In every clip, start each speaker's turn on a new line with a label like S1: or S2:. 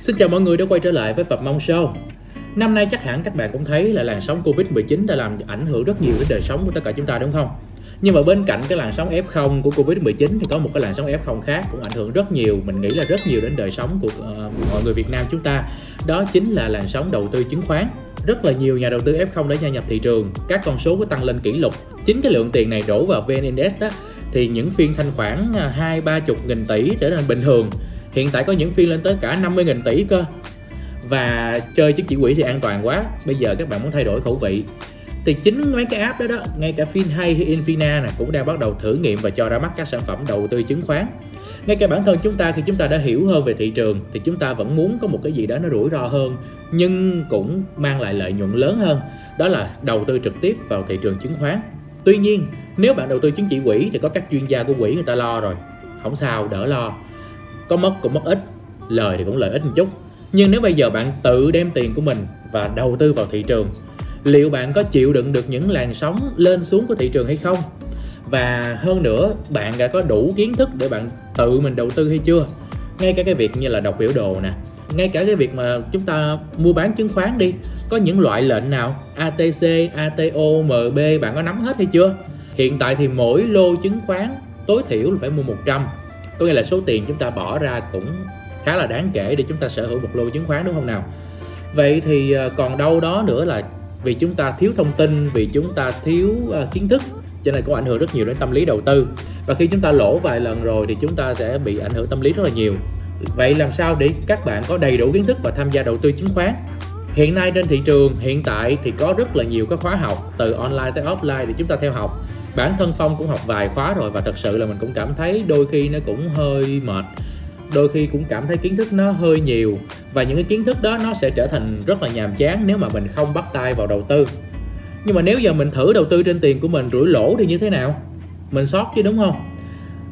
S1: Xin chào mọi người đã quay trở lại với Phật Mong Show Năm nay chắc hẳn các bạn cũng thấy là làn sóng Covid-19 đã làm ảnh hưởng rất nhiều đến đời sống của tất cả chúng ta đúng không? Nhưng mà bên cạnh cái làn sóng F0 của Covid-19 thì có một cái làn sóng F0 khác cũng ảnh hưởng rất nhiều, mình nghĩ là rất nhiều đến đời sống của uh, mọi người Việt Nam chúng ta. Đó chính là làn sóng đầu tư chứng khoán. Rất là nhiều nhà đầu tư F0 đã gia nhập thị trường, các con số có tăng lên kỷ lục. Chính cái lượng tiền này đổ vào VN Index đó thì những phiên thanh khoản ờ, hai ba chục nghìn tỷ trở nên bình thường hiện tại có những phiên lên tới cả 50 nghìn tỷ cơ. Và chơi chứng chỉ quỹ thì an toàn quá. Bây giờ các bạn muốn thay đổi khẩu vị. Thì chính mấy cái app đó đó, ngay cả FinHay hay Infina này cũng đang bắt đầu thử nghiệm và cho ra mắt các sản phẩm đầu tư chứng khoán. Ngay cả bản thân chúng ta, khi chúng ta đã hiểu hơn về thị trường, thì chúng ta vẫn muốn có một cái gì đó nó rủi ro hơn, nhưng cũng mang lại lợi nhuận lớn hơn. Đó là đầu tư trực tiếp vào thị trường chứng khoán. Tuy nhiên, nếu bạn đầu tư chứng chỉ quỹ thì có các chuyên gia của quỹ người ta lo rồi. Không sao, đỡ lo có mất cũng mất ít lời thì cũng lợi ít một chút. Nhưng nếu bây giờ bạn tự đem tiền của mình và đầu tư vào thị trường liệu bạn có chịu đựng được những làn sóng lên xuống của thị trường hay không? Và hơn nữa bạn đã có đủ kiến thức để bạn tự mình đầu tư hay chưa? Ngay cả cái việc như là đọc biểu đồ nè ngay cả cái việc mà chúng ta mua bán chứng khoán đi có những loại lệnh nào? ATC, ATO, MB bạn có nắm hết hay chưa? Hiện tại thì mỗi lô chứng khoán tối thiểu là phải mua 100 có nghĩa là số tiền chúng ta bỏ ra cũng khá là đáng kể để chúng ta sở hữu một lô chứng khoán, đúng không nào? Vậy thì ờ, còn đâu đó nữa là vì chúng ta thiếu thông tin, vì chúng ta thiếu ờ, kiến thức, cho nên có ảnh hưởng rất nhiều đến tâm lý đầu tư. Và khi chúng ta lỗ vài lần rồi thì chúng ta sẽ bị ảnh hưởng tâm lý rất là nhiều. Vậy làm sao để các bạn có đầy đủ kiến thức và tham gia đầu tư chứng khoán? Hiện nay trên thị trường, hiện tại thì có rất là nhiều các khóa học, từ online tới offline để chúng ta theo học bản thân phong cũng học vài khóa rồi và thật sự là mình cũng cảm thấy đôi khi nó cũng hơi mệt. Đôi khi cũng cảm thấy kiến thức nó hơi nhiều và những cái kiến thức đó nó sẽ trở thành rất là nhàm chán nếu mà mình không bắt tay vào đầu tư. Nhưng mà nếu giờ mình thử đầu tư trên tiền của mình rủi lỗ thì như thế nào? Mình sót chứ, đúng không?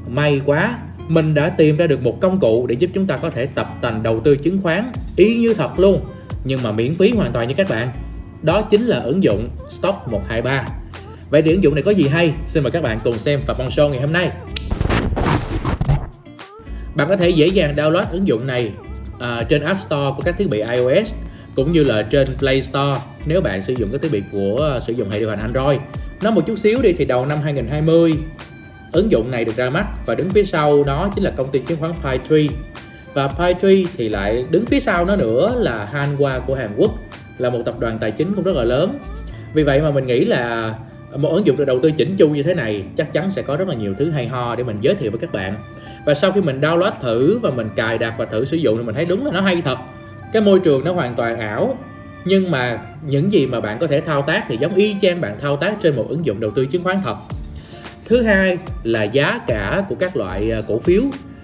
S1: May quá, mình đã tìm ra được một công cụ để giúp chúng ta có thể tập tành đầu tư chứng khoán. Y như thật luôn, nhưng mà miễn phí hoàn toàn như các bạn. Đó chính là ứng dụng Stock 123 Vậy thì ứng dụng này có gì hay? Xin mời các bạn cùng xem Phạm phong Show ngày hôm nay. Bạn có thể dễ dàng download ứng dụng này uh, trên App Store của các thiết bị iOS cũng như là trên Play Store nếu bạn sử dụng các thiết bị của uh, sử dụng hệ điều hành Android. Nói một chút xíu đi thì đầu năm 2020 ứng dụng này được ra mắt và đứng phía sau nó chính là công ty chứng khoán PiTree và PiTree thì lại đứng phía sau nó nữa là Hanwha của Hàn Quốc là một tập đoàn tài chính cũng rất là lớn vì vậy mà mình nghĩ là một ứng dụng được đầu tư chỉnh chu như thế này chắc chắn sẽ có rất là nhiều thứ hay ho để mình giới thiệu với các bạn. Và sau khi mình download thử và mình cài đặt và thử sử dụng thì mình thấy đúng là nó hay thật. Cái môi trường nó hoàn toàn ảo nhưng mà những gì mà bạn có thể thao tác thì giống y chang bạn thao tác trên một ứng dụng đầu tư chứng khoán thật. Thứ hai là giá cả của các loại à, cổ phiếu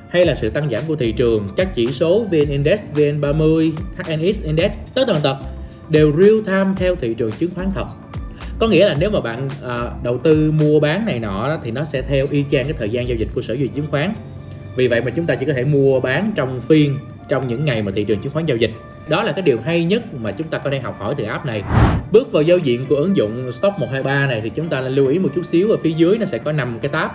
S1: hay là sự tăng giảm của thị trường các chỉ số VN Index, VN30, HNX Index tất tần tật đều real time theo thị trường chứng khoán thật có nghĩa là nếu mà bạn à, đầu tư mua bán này nọ đó, thì nó sẽ theo y chang cái thời gian giao dịch của sở giao dịch chứng khoán. Vì vậy mà chúng ta chỉ có thể mua bán trong phiên trong những ngày mà thị trường chứng khoán giao dịch. Đó là cái điều hay nhất mà chúng ta có thể học hỏi từ app này. Bước vào giao diện của ứng dụng Stock 123 này thì chúng ta nên lưu ý một chút xíu ở phía dưới nó sẽ có 5 cái tab.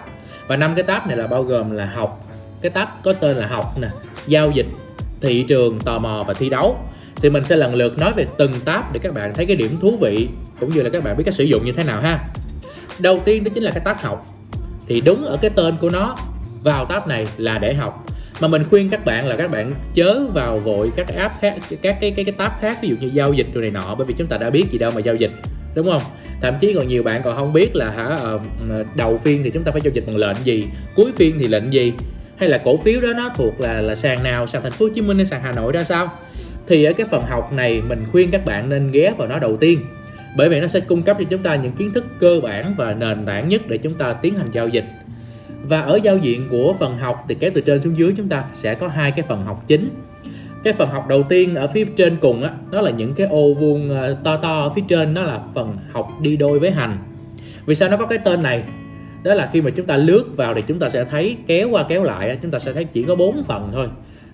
S1: Và năm cái tab này là bao gồm là học. Cái tab có tên là học nè giao dịch thị trường tò mò và thi đấu thì mình sẽ lần lượt nói về từng tab để các bạn thấy cái điểm thú vị, cũng như là các bạn biết cách sử dụng như thế nào ha. Đầu tiên đó chính là cái tab học. Thì đúng ở cái tên của nó, vào tab này là để học. Mà mình khuyên các bạn là các bạn chớ vào vội các app khác, các cái cái cái tab khác, ví dụ như giao dịch rồi này nọ, bởi vì chúng ta đã biết gì đâu mà giao dịch, đúng không? Thậm chí còn nhiều bạn còn không biết là hả ờ, ờ, đầu phiên thì chúng ta phải giao dịch bằng lệnh gì, cuối phiên thì lệnh gì? Hay là cổ phiếu đó nó thuộc là là sàn nào, sàn thành phố hồ chí minh hay sàn hà nội ra sao? Thì ở cái phần học này mình khuyên các bạn nên ghé vào nó đầu tiên. Bởi vì nó sẽ cung cấp cho chúng ta những kiến thức cơ bản và nền tảng nhất để chúng ta tiến hành giao dịch. Và ở giao diện của phần học thì kéo từ trên xuống dưới chúng ta sẽ có hai cái phần học chính. Cái phần học đầu tiên ở phía trên cùng á, nó là những cái ô vuông ờ, to to ở phía trên, nó là phần học đi đôi với hành. Vì sao nó có cái tên này? Đó là khi mà chúng ta lướt vào thì chúng ta sẽ thấy kéo qua kéo lại chúng ta sẽ thấy chỉ có bốn phần thôi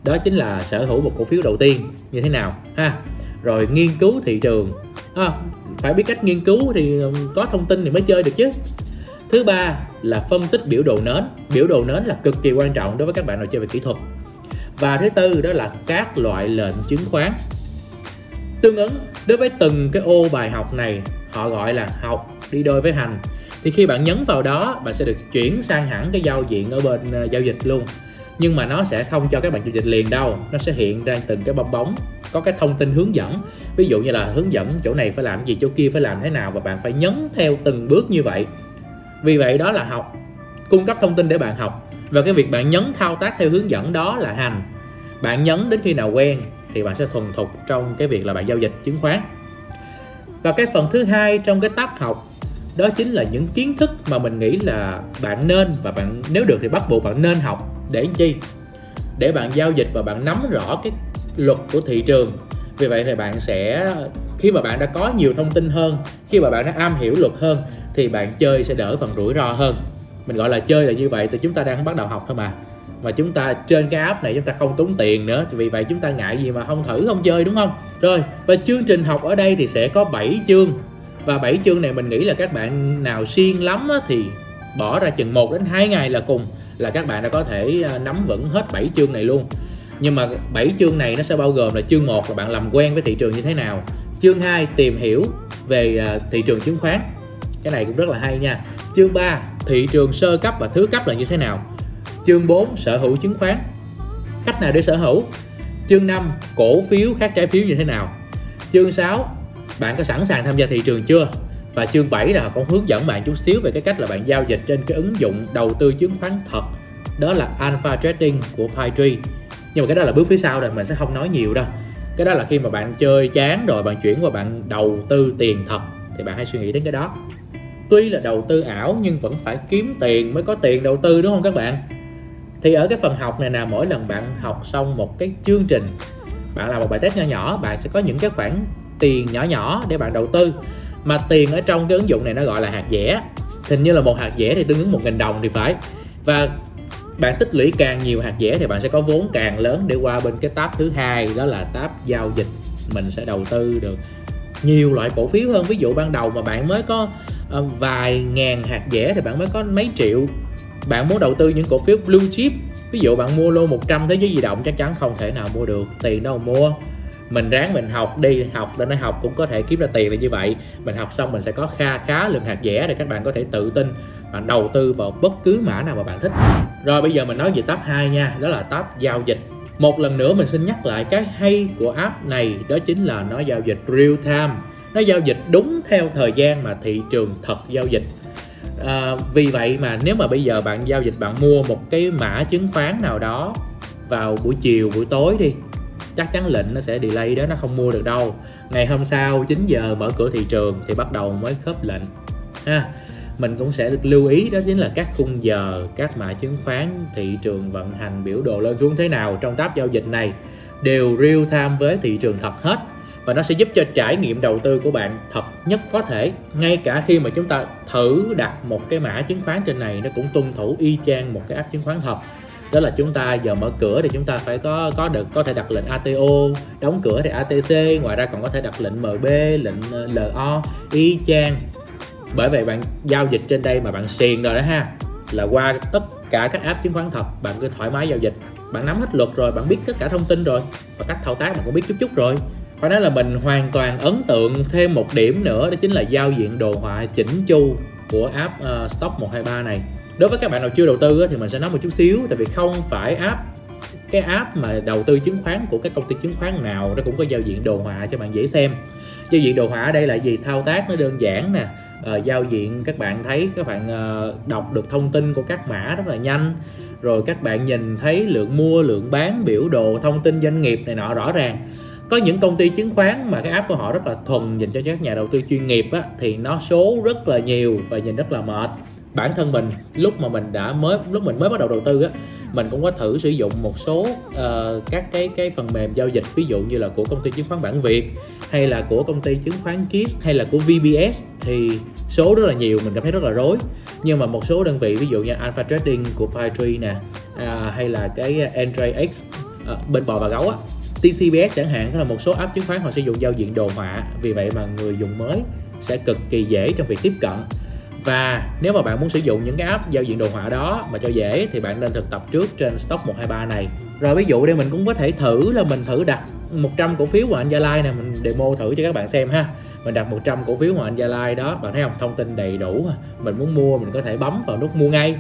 S1: đó chính là sở hữu một cổ phiếu đầu tiên. Như thế nào? Ha rồi nghiên cứu thị trường. À, phải biết cách nghiên cứu thì có thông tin thì mới chơi được chứ. Thứ ba là phân tích biểu đồ nến. Biểu đồ nến là cực kỳ quan trọng đối với các bạn nào chơi về kỹ thuật. Và thứ tư đó là các loại lệnh chứng khoán. Tương ứng đối với từng cái ô bài học này họ gọi là học đi đôi với hành. Thì khi bạn nhấn vào đó bạn sẽ được chuyển sang hẳn cái giao diện ở bên ờ, giao dịch luôn nhưng mà nó sẽ không cho các bạn giao dịch liền đâu. Nó sẽ hiện ra từng cái bong bóng, có cái thông tin hướng dẫn. Ví dụ như là hướng dẫn chỗ này phải làm gì, chỗ kia phải làm thế nào và bạn phải nhấn theo từng bước như vậy. Vì vậy đó là học, cung cấp thông tin để bạn học. Và cái việc bạn nhấn thao tác theo hướng dẫn đó là hành. Bạn nhấn đến khi nào quen thì bạn sẽ thuần thục trong cái việc là bạn giao dịch chứng khoán. Và cái phần thứ hai trong cái tác học, đó chính là những kiến thức mà mình nghĩ là bạn nên và bạn, nếu được thì bắt buộc bạn nên học để chi? Để bạn giao dịch và bạn nắm rõ cái luật của thị trường. Vì vậy thì bạn sẽ, khi mà bạn đã có nhiều thông tin hơn, khi mà bạn đã am hiểu luật hơn, thì bạn chơi sẽ đỡ phần rủi ro hơn. Mình gọi là chơi là như vậy thì chúng ta đang bắt đầu học thôi mà. Mà chúng ta trên cái app này chúng ta không tốn tiền nữa vì vậy chúng ta ngại gì mà không thử không chơi, đúng không? Rồi, và chương trình học ở đây thì sẽ có 7 chương. Và 7 chương này mình nghĩ là các bạn nào siêng lắm thì bỏ ra chừng 1 đến 2 ngày là cùng là các bạn đã có thể ờ, nắm vững hết 7 chương này luôn. Nhưng mà 7 chương này nó sẽ bao gồm là chương 1 là bạn làm quen với thị trường như thế nào. Chương 2 tìm hiểu về ờ, thị trường chứng khoán. Cái này cũng rất là hay nha. Chương 3 thị trường sơ cấp và thứ cấp là như thế nào. Chương 4 sở hữu chứng khoán. Cách nào để sở hữu? Chương 5 cổ phiếu khác trái phiếu như thế nào. Chương 6 bạn có sẵn sàng tham gia thị trường chưa? Và chương 7 là họ cũng hướng dẫn bạn chút xíu về cái cách là bạn giao dịch trên cái ứng dụng đầu tư chứng khoán thật. Đó là Alpha Trading của PyTree nhưng mà cái đó là bước phía sau rồi, mình sẽ không nói nhiều đâu. Cái đó là khi mà bạn chơi chán rồi, bạn chuyển qua bạn đầu tư tiền thật, thì bạn hãy suy nghĩ đến cái đó. Tuy là đầu tư ảo nhưng vẫn phải kiếm tiền mới có tiền đầu tư, đúng không các bạn? Thì ở cái phần học này là mỗi lần bạn học xong một cái chương trình, bạn làm một bài test nhỏ nhỏ, bạn sẽ có những cái khoản tiền nhỏ nhỏ để bạn đầu tư mà tiền ở trong cái ứng dụng này nó gọi là hạt dẻ. Hình như là một hạt dẻ thì tương ứng một nghìn đồng thì phải. Và bạn tích lũy càng nhiều hạt dẻ thì bạn sẽ có vốn càng lớn để qua bên cái tab thứ hai, đó là tab giao dịch. Mình sẽ đầu tư được nhiều loại cổ phiếu hơn. Ví dụ ban đầu mà bạn mới có ờ, vài ngàn hạt dẻ thì bạn mới có mấy triệu. Bạn muốn đầu tư những cổ phiếu blue chip, ví dụ bạn mua lô 100 thế giới di động chắc chắn không thể nào mua được, tiền đâu mua mình ráng mình học đi học lên nói học cũng có thể kiếm ra tiền là như vậy. Mình học xong mình sẽ có kha khá lượng hạt dẻ để các bạn có thể tự tin bạn đầu tư vào bất cứ mã nào mà bạn thích. Rồi bây giờ mình nói về tab 2 nha đó là tab giao dịch. Một lần nữa mình xin nhắc lại cái hay của app này đó chính là nó giao dịch real time. Nó giao dịch đúng theo thời gian mà thị trường thật giao dịch. À, vì vậy mà nếu mà bây giờ bạn giao dịch bạn mua một cái mã chứng khoán nào đó vào buổi chiều buổi tối đi chắc chắn lệnh nó sẽ delay đó, nó không mua được đâu. Ngày hôm sau 9 giờ mở cửa thị trường thì bắt đầu mới khớp lệnh. Ha, mình cũng sẽ được lưu ý đó chính là các khung giờ, các mã chứng khoán, thị trường vận hành biểu đồ lên xuống thế nào trong tab giao dịch này đều real time với thị trường thật hết. Và nó sẽ giúp cho trải nghiệm đầu tư của bạn thật nhất có thể. Ngay cả khi mà chúng ta thử đặt một cái mã chứng khoán trên này, nó cũng tuân thủ y chang một cái app chứng khoán thật đó là chúng ta giờ mở cửa thì chúng ta phải có có được có thể đặt lệnh ATO đóng cửa thì ATC ngoài ra còn có thể đặt lệnh MB lệnh ờ, LO y chang. Bởi vậy bạn giao dịch trên đây mà bạn xiền rồi đó ha là qua tất cả các app chứng khoán thật bạn cứ thoải mái giao dịch. Bạn nắm hết luật rồi bạn biết tất cả thông tin rồi và cách thao tác bạn cũng biết chút chút rồi. Phải nói là mình hoàn toàn ấn tượng thêm một điểm nữa đó chính là giao diện đồ họa chỉnh chu của app uh, Stock 123 này đối với các bạn nào chưa đầu tư thì mình sẽ nói một chút xíu tại vì không phải app cái app mà đầu tư chứng khoán của các công ty chứng khoán nào nó cũng có giao diện đồ họa cho bạn dễ xem. Giao diện đồ họa ở đây là gì? Thao tác nó đơn giản nè. Uh, giao diện các bạn thấy các bạn uh, đọc được thông tin của các mã rất là nhanh. Rồi các bạn nhìn thấy lượng mua lượng bán biểu đồ thông tin doanh nghiệp này nọ rõ ràng. Có những công ty chứng khoán mà cái app của họ rất là thuần dành cho các nhà đầu tư chuyên nghiệp á, thì nó số rất là nhiều và nhìn rất là mệt bản thân mình lúc mà mình đã mới lúc mình mới bắt đầu đầu tư á mình cũng có thử sử dụng một số uh, các cái cái phần mềm giao dịch ví dụ như là của công ty chứng khoán bản Việt hay là của công ty chứng khoán Kiss hay là của VBS thì số rất là nhiều mình cảm thấy rất là rối. Nhưng mà một số đơn vị ví dụ như Alpha Trading của PyTree nè à, hay là cái Android X à, bên bò và gấu á TCBS chẳng hạn đó là một số app chứng khoán họ sử dụng giao diện đồ họa. Vì vậy mà người dùng mới sẽ cực kỳ dễ trong việc tiếp cận và nếu mà bạn muốn sử dụng những cái app giao diện đồ họa đó mà cho dễ, thì bạn nên thực tập trước trên stock 123 này. Rồi ví dụ đây mình cũng có thể thử là mình thử đặt 100 cổ phiếu của anh Gia Lai nè mình demo thử cho các bạn xem ha. Mình đặt 100 cổ phiếu của anh Gia Lai đó, bạn thấy không? Thông tin đầy đủ mình muốn mua, mình có thể bấm vào nút mua ngay.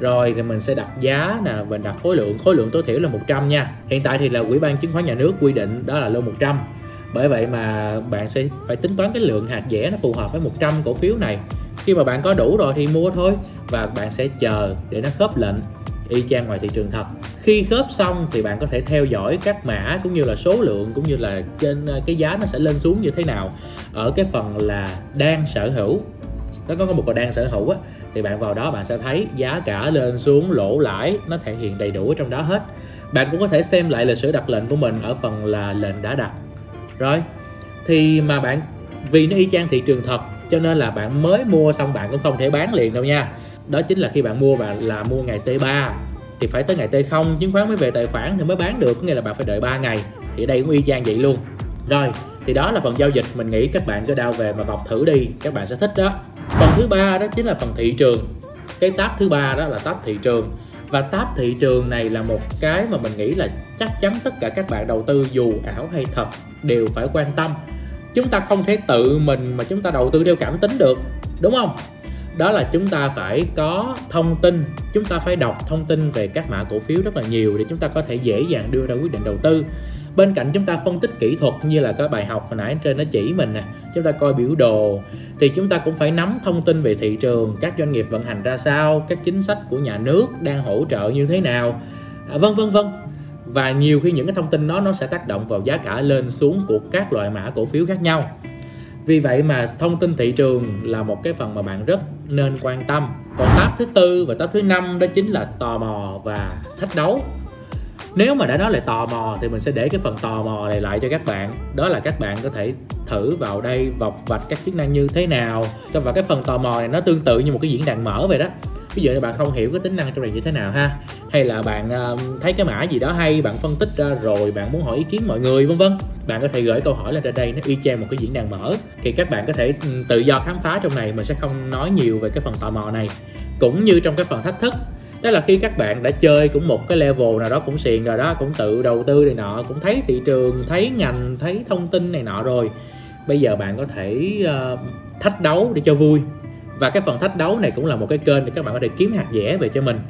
S1: Rồi thì mình sẽ đặt giá nè, mình đặt khối lượng. Khối lượng tối thiểu là 100 nha. Hiện tại thì là quỹ ban chứng khoán nhà nước quy định đó là lô 100 bởi vậy mà bạn sẽ phải tính toán cái lượng hạt dẻ nó phù hợp với 100 cổ phiếu này khi mà bạn có đủ rồi thì mua thôi và bạn sẽ chờ để nó khớp lệnh y chang ngoài thị trường thật. Khi khớp xong thì bạn có thể theo dõi các mã cũng như là số lượng cũng như là trên ờ, cái giá nó sẽ lên xuống như thế nào. Ở cái phần là đang sở hữu, nó có một cái đang sở hữu á, thì bạn vào đó bạn sẽ thấy giá cả lên xuống, lỗ lãi nó thể hiện đầy đủ ở trong đó hết. Bạn cũng có thể xem lại lịch sử đặt lệnh của mình ở phần là lệnh đã đặt. Rồi, thì mà bạn, vì nó y chang thị trường thật cho nên là bạn mới mua xong bạn cũng không thể bán liền đâu nha. Đó chính là khi bạn mua bạn là mua ngày T3 thì phải tới ngày T0 chứng khoán mới về tài khoản thì mới bán được, có nghĩa là bạn phải đợi 3 ngày. Thì đây cũng y chang vậy luôn. Rồi, thì đó là phần giao dịch, mình nghĩ các bạn cứ đào về mà vọc thử đi, các bạn sẽ thích đó. Phần thứ ba đó chính là phần thị trường. Cái tab thứ ba đó là tab thị trường. Và tab thị trường này là một cái mà mình nghĩ là chắc chắn tất cả các bạn đầu tư dù ảo hay thật đều phải quan tâm chúng ta không thể tự mình mà chúng ta đầu tư theo cảm tính được, đúng không? Đó là chúng ta phải có thông tin. Chúng ta phải đọc thông tin về các mã cổ phiếu rất là nhiều để chúng ta có thể dễ dàng đưa ra quyết định đầu tư. Bên cạnh chúng ta phân tích kỹ thuật như là cái bài học hồi nãy trên nó chỉ mình nè, chúng ta coi biểu đồ, thì chúng ta cũng phải nắm thông tin về thị trường, các doanh nghiệp vận hành ra sao, các chính sách của nhà nước đang hỗ trợ như thế nào. À, vân vân vân và nhiều khi những cái thông tin đó nó sẽ tác động vào giá cả lên xuống của các loại mã cổ phiếu khác nhau. Vì vậy mà thông tin thị trường là một cái phần mà bạn rất nên quan tâm. Còn tab thứ tư và tab thứ năm đó chính là tò mò và thách đấu. Nếu mà đã nói là tò mò thì mình sẽ để cái phần tò mò này lại cho các bạn. Đó là các bạn có thể thử vào đây vọc vạch các chức năng như thế nào. Và cái phần tò mò này nó tương tự như một cái diễn đàn mở vậy đó ví dụ như bạn không hiểu cái tính năng trong này như thế nào ha. Hay là bạn uh, thấy cái mã gì đó hay bạn phân tích ra rồi bạn muốn hỏi ý kiến mọi người vân vân. Bạn có thể gửi câu hỏi lên ra đây nó y chang một cái diễn đàn mở. Thì các bạn có thể ừ, tự do khám phá trong này mình sẽ không nói nhiều về cái phần tò mò này. Cũng như trong cái phần thách thức đó là khi các bạn đã chơi cũng một cái level nào đó cũng xiền rồi đó cũng tự đầu tư này nọ cũng thấy thị trường thấy ngành thấy thông tin này nọ rồi. Bây giờ bạn có thể uh, thách đấu để cho vui và cái phần thách đấu này cũng là một cái kênh để các bạn có thể kiếm hạt dẻ về cho mình.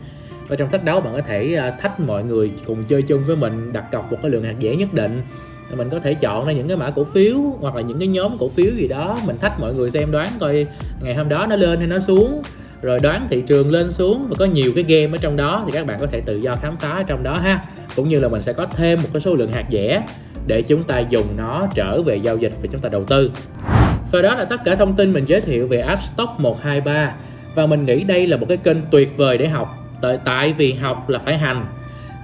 S1: Ở trong thách đấu, bạn có thể à, thách mọi người cùng chơi chung với mình, đặt cọc một cái lượng hạt dẻ nhất định. Mình có thể chọn ra những cái mã cổ phiếu hoặc là những cái nhóm cổ phiếu gì đó, mình thách mọi người xem đoán coi ngày hôm đó nó lên hay nó xuống, rồi đoán thị trường lên xuống và có nhiều cái game ở trong đó thì các bạn có thể tự do khám phá ở trong đó ha. Cũng như là mình sẽ có thêm một cái số lượng hạt dẻ để chúng ta dùng nó trở về giao dịch và chúng ta đầu tư và đó là tất cả thông tin mình giới thiệu về app Stock 123 và mình nghĩ đây là một cái kênh tuyệt vời để học. Tại tại vì học là phải hành.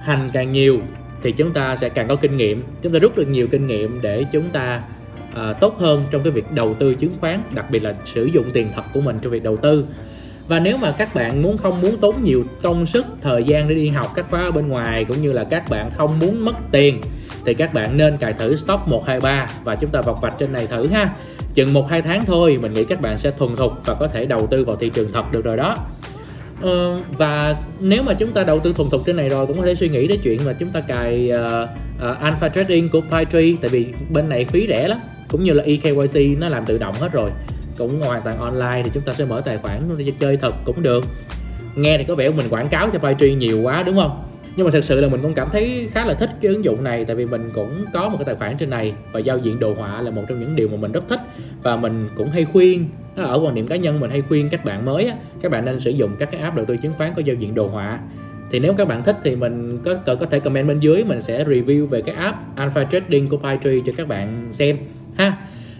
S1: Hành càng nhiều thì chúng ta sẽ càng có kinh nghiệm. Chúng ta rút được nhiều kinh nghiệm để chúng ta uh, tốt hơn trong cái việc đầu tư chứng khoán đặc biệt là sử dụng tiền thật của mình trong việc đầu tư. Và nếu mà các bạn muốn không muốn tốn nhiều công sức thời gian để đi học các khóa ở bên ngoài cũng như là các bạn không muốn mất tiền thì các bạn nên cài thử stock 123 và chúng ta vọc vạch trên này thử ha chừng 1-2 tháng thôi mình nghĩ các bạn sẽ thuần thục và có thể đầu tư vào thị trường thật được rồi đó. Ờ, và nếu mà chúng ta đầu tư thuần thục trên này rồi cũng có thể suy nghĩ đến chuyện mà chúng ta cài uh, uh, Alpha Trading của PyTree tại vì bên này phí rẻ lắm cũng như là eKYC nó làm tự động hết rồi. Cũng hoàn toàn online thì chúng ta sẽ mở tài khoản để chơi thật cũng được. Nghe thì có vẻ mình quảng cáo cho PyTree nhiều quá đúng không? Nhưng mà thật sự là mình cũng cảm thấy khá là thích cái ứng dụng này, tại vì mình cũng có một cái tài khoản trên này và giao diện đồ họa là một trong những điều mà mình rất thích. Và mình cũng hay khuyên ở quan điểm cá nhân mình hay khuyên các bạn mới các bạn nên sử dụng các cái app đầu tư chứng khoán có giao diện đồ họa. Thì nếu các bạn thích thì mình có có thể comment bên dưới, mình sẽ review về cái app Alpha Trading của PyTree cho các bạn xem, ha.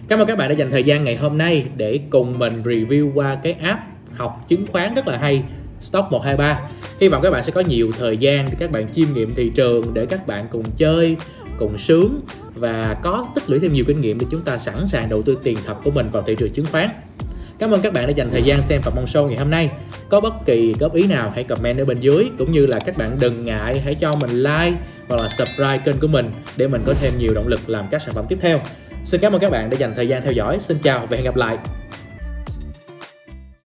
S1: Cảm ơn các bạn đã dành thời gian ngày hôm nay để cùng mình review qua cái app học chứng khoán rất là hay, Stock 123 Hy vọng các bạn sẽ có nhiều thời gian để các bạn chiêm nghiệm thị trường để các bạn cùng chơi, cùng sướng và có tích lũy thêm nhiều kinh nghiệm để chúng ta sẵn sàng đầu tư tiền thật của mình vào thị trường chứng khoán. Cảm ơn các bạn đã dành thời gian xem Phạm Mong Show ngày hôm nay. Có bất kỳ góp ý nào hãy comment ở bên dưới cũng như là các bạn đừng ngại hãy cho mình like hoặc là subscribe kênh của mình để mình có thêm nhiều động lực làm các sản phẩm tiếp theo. Xin cảm ơn các bạn đã dành thời gian theo dõi. Xin chào và hẹn gặp lại.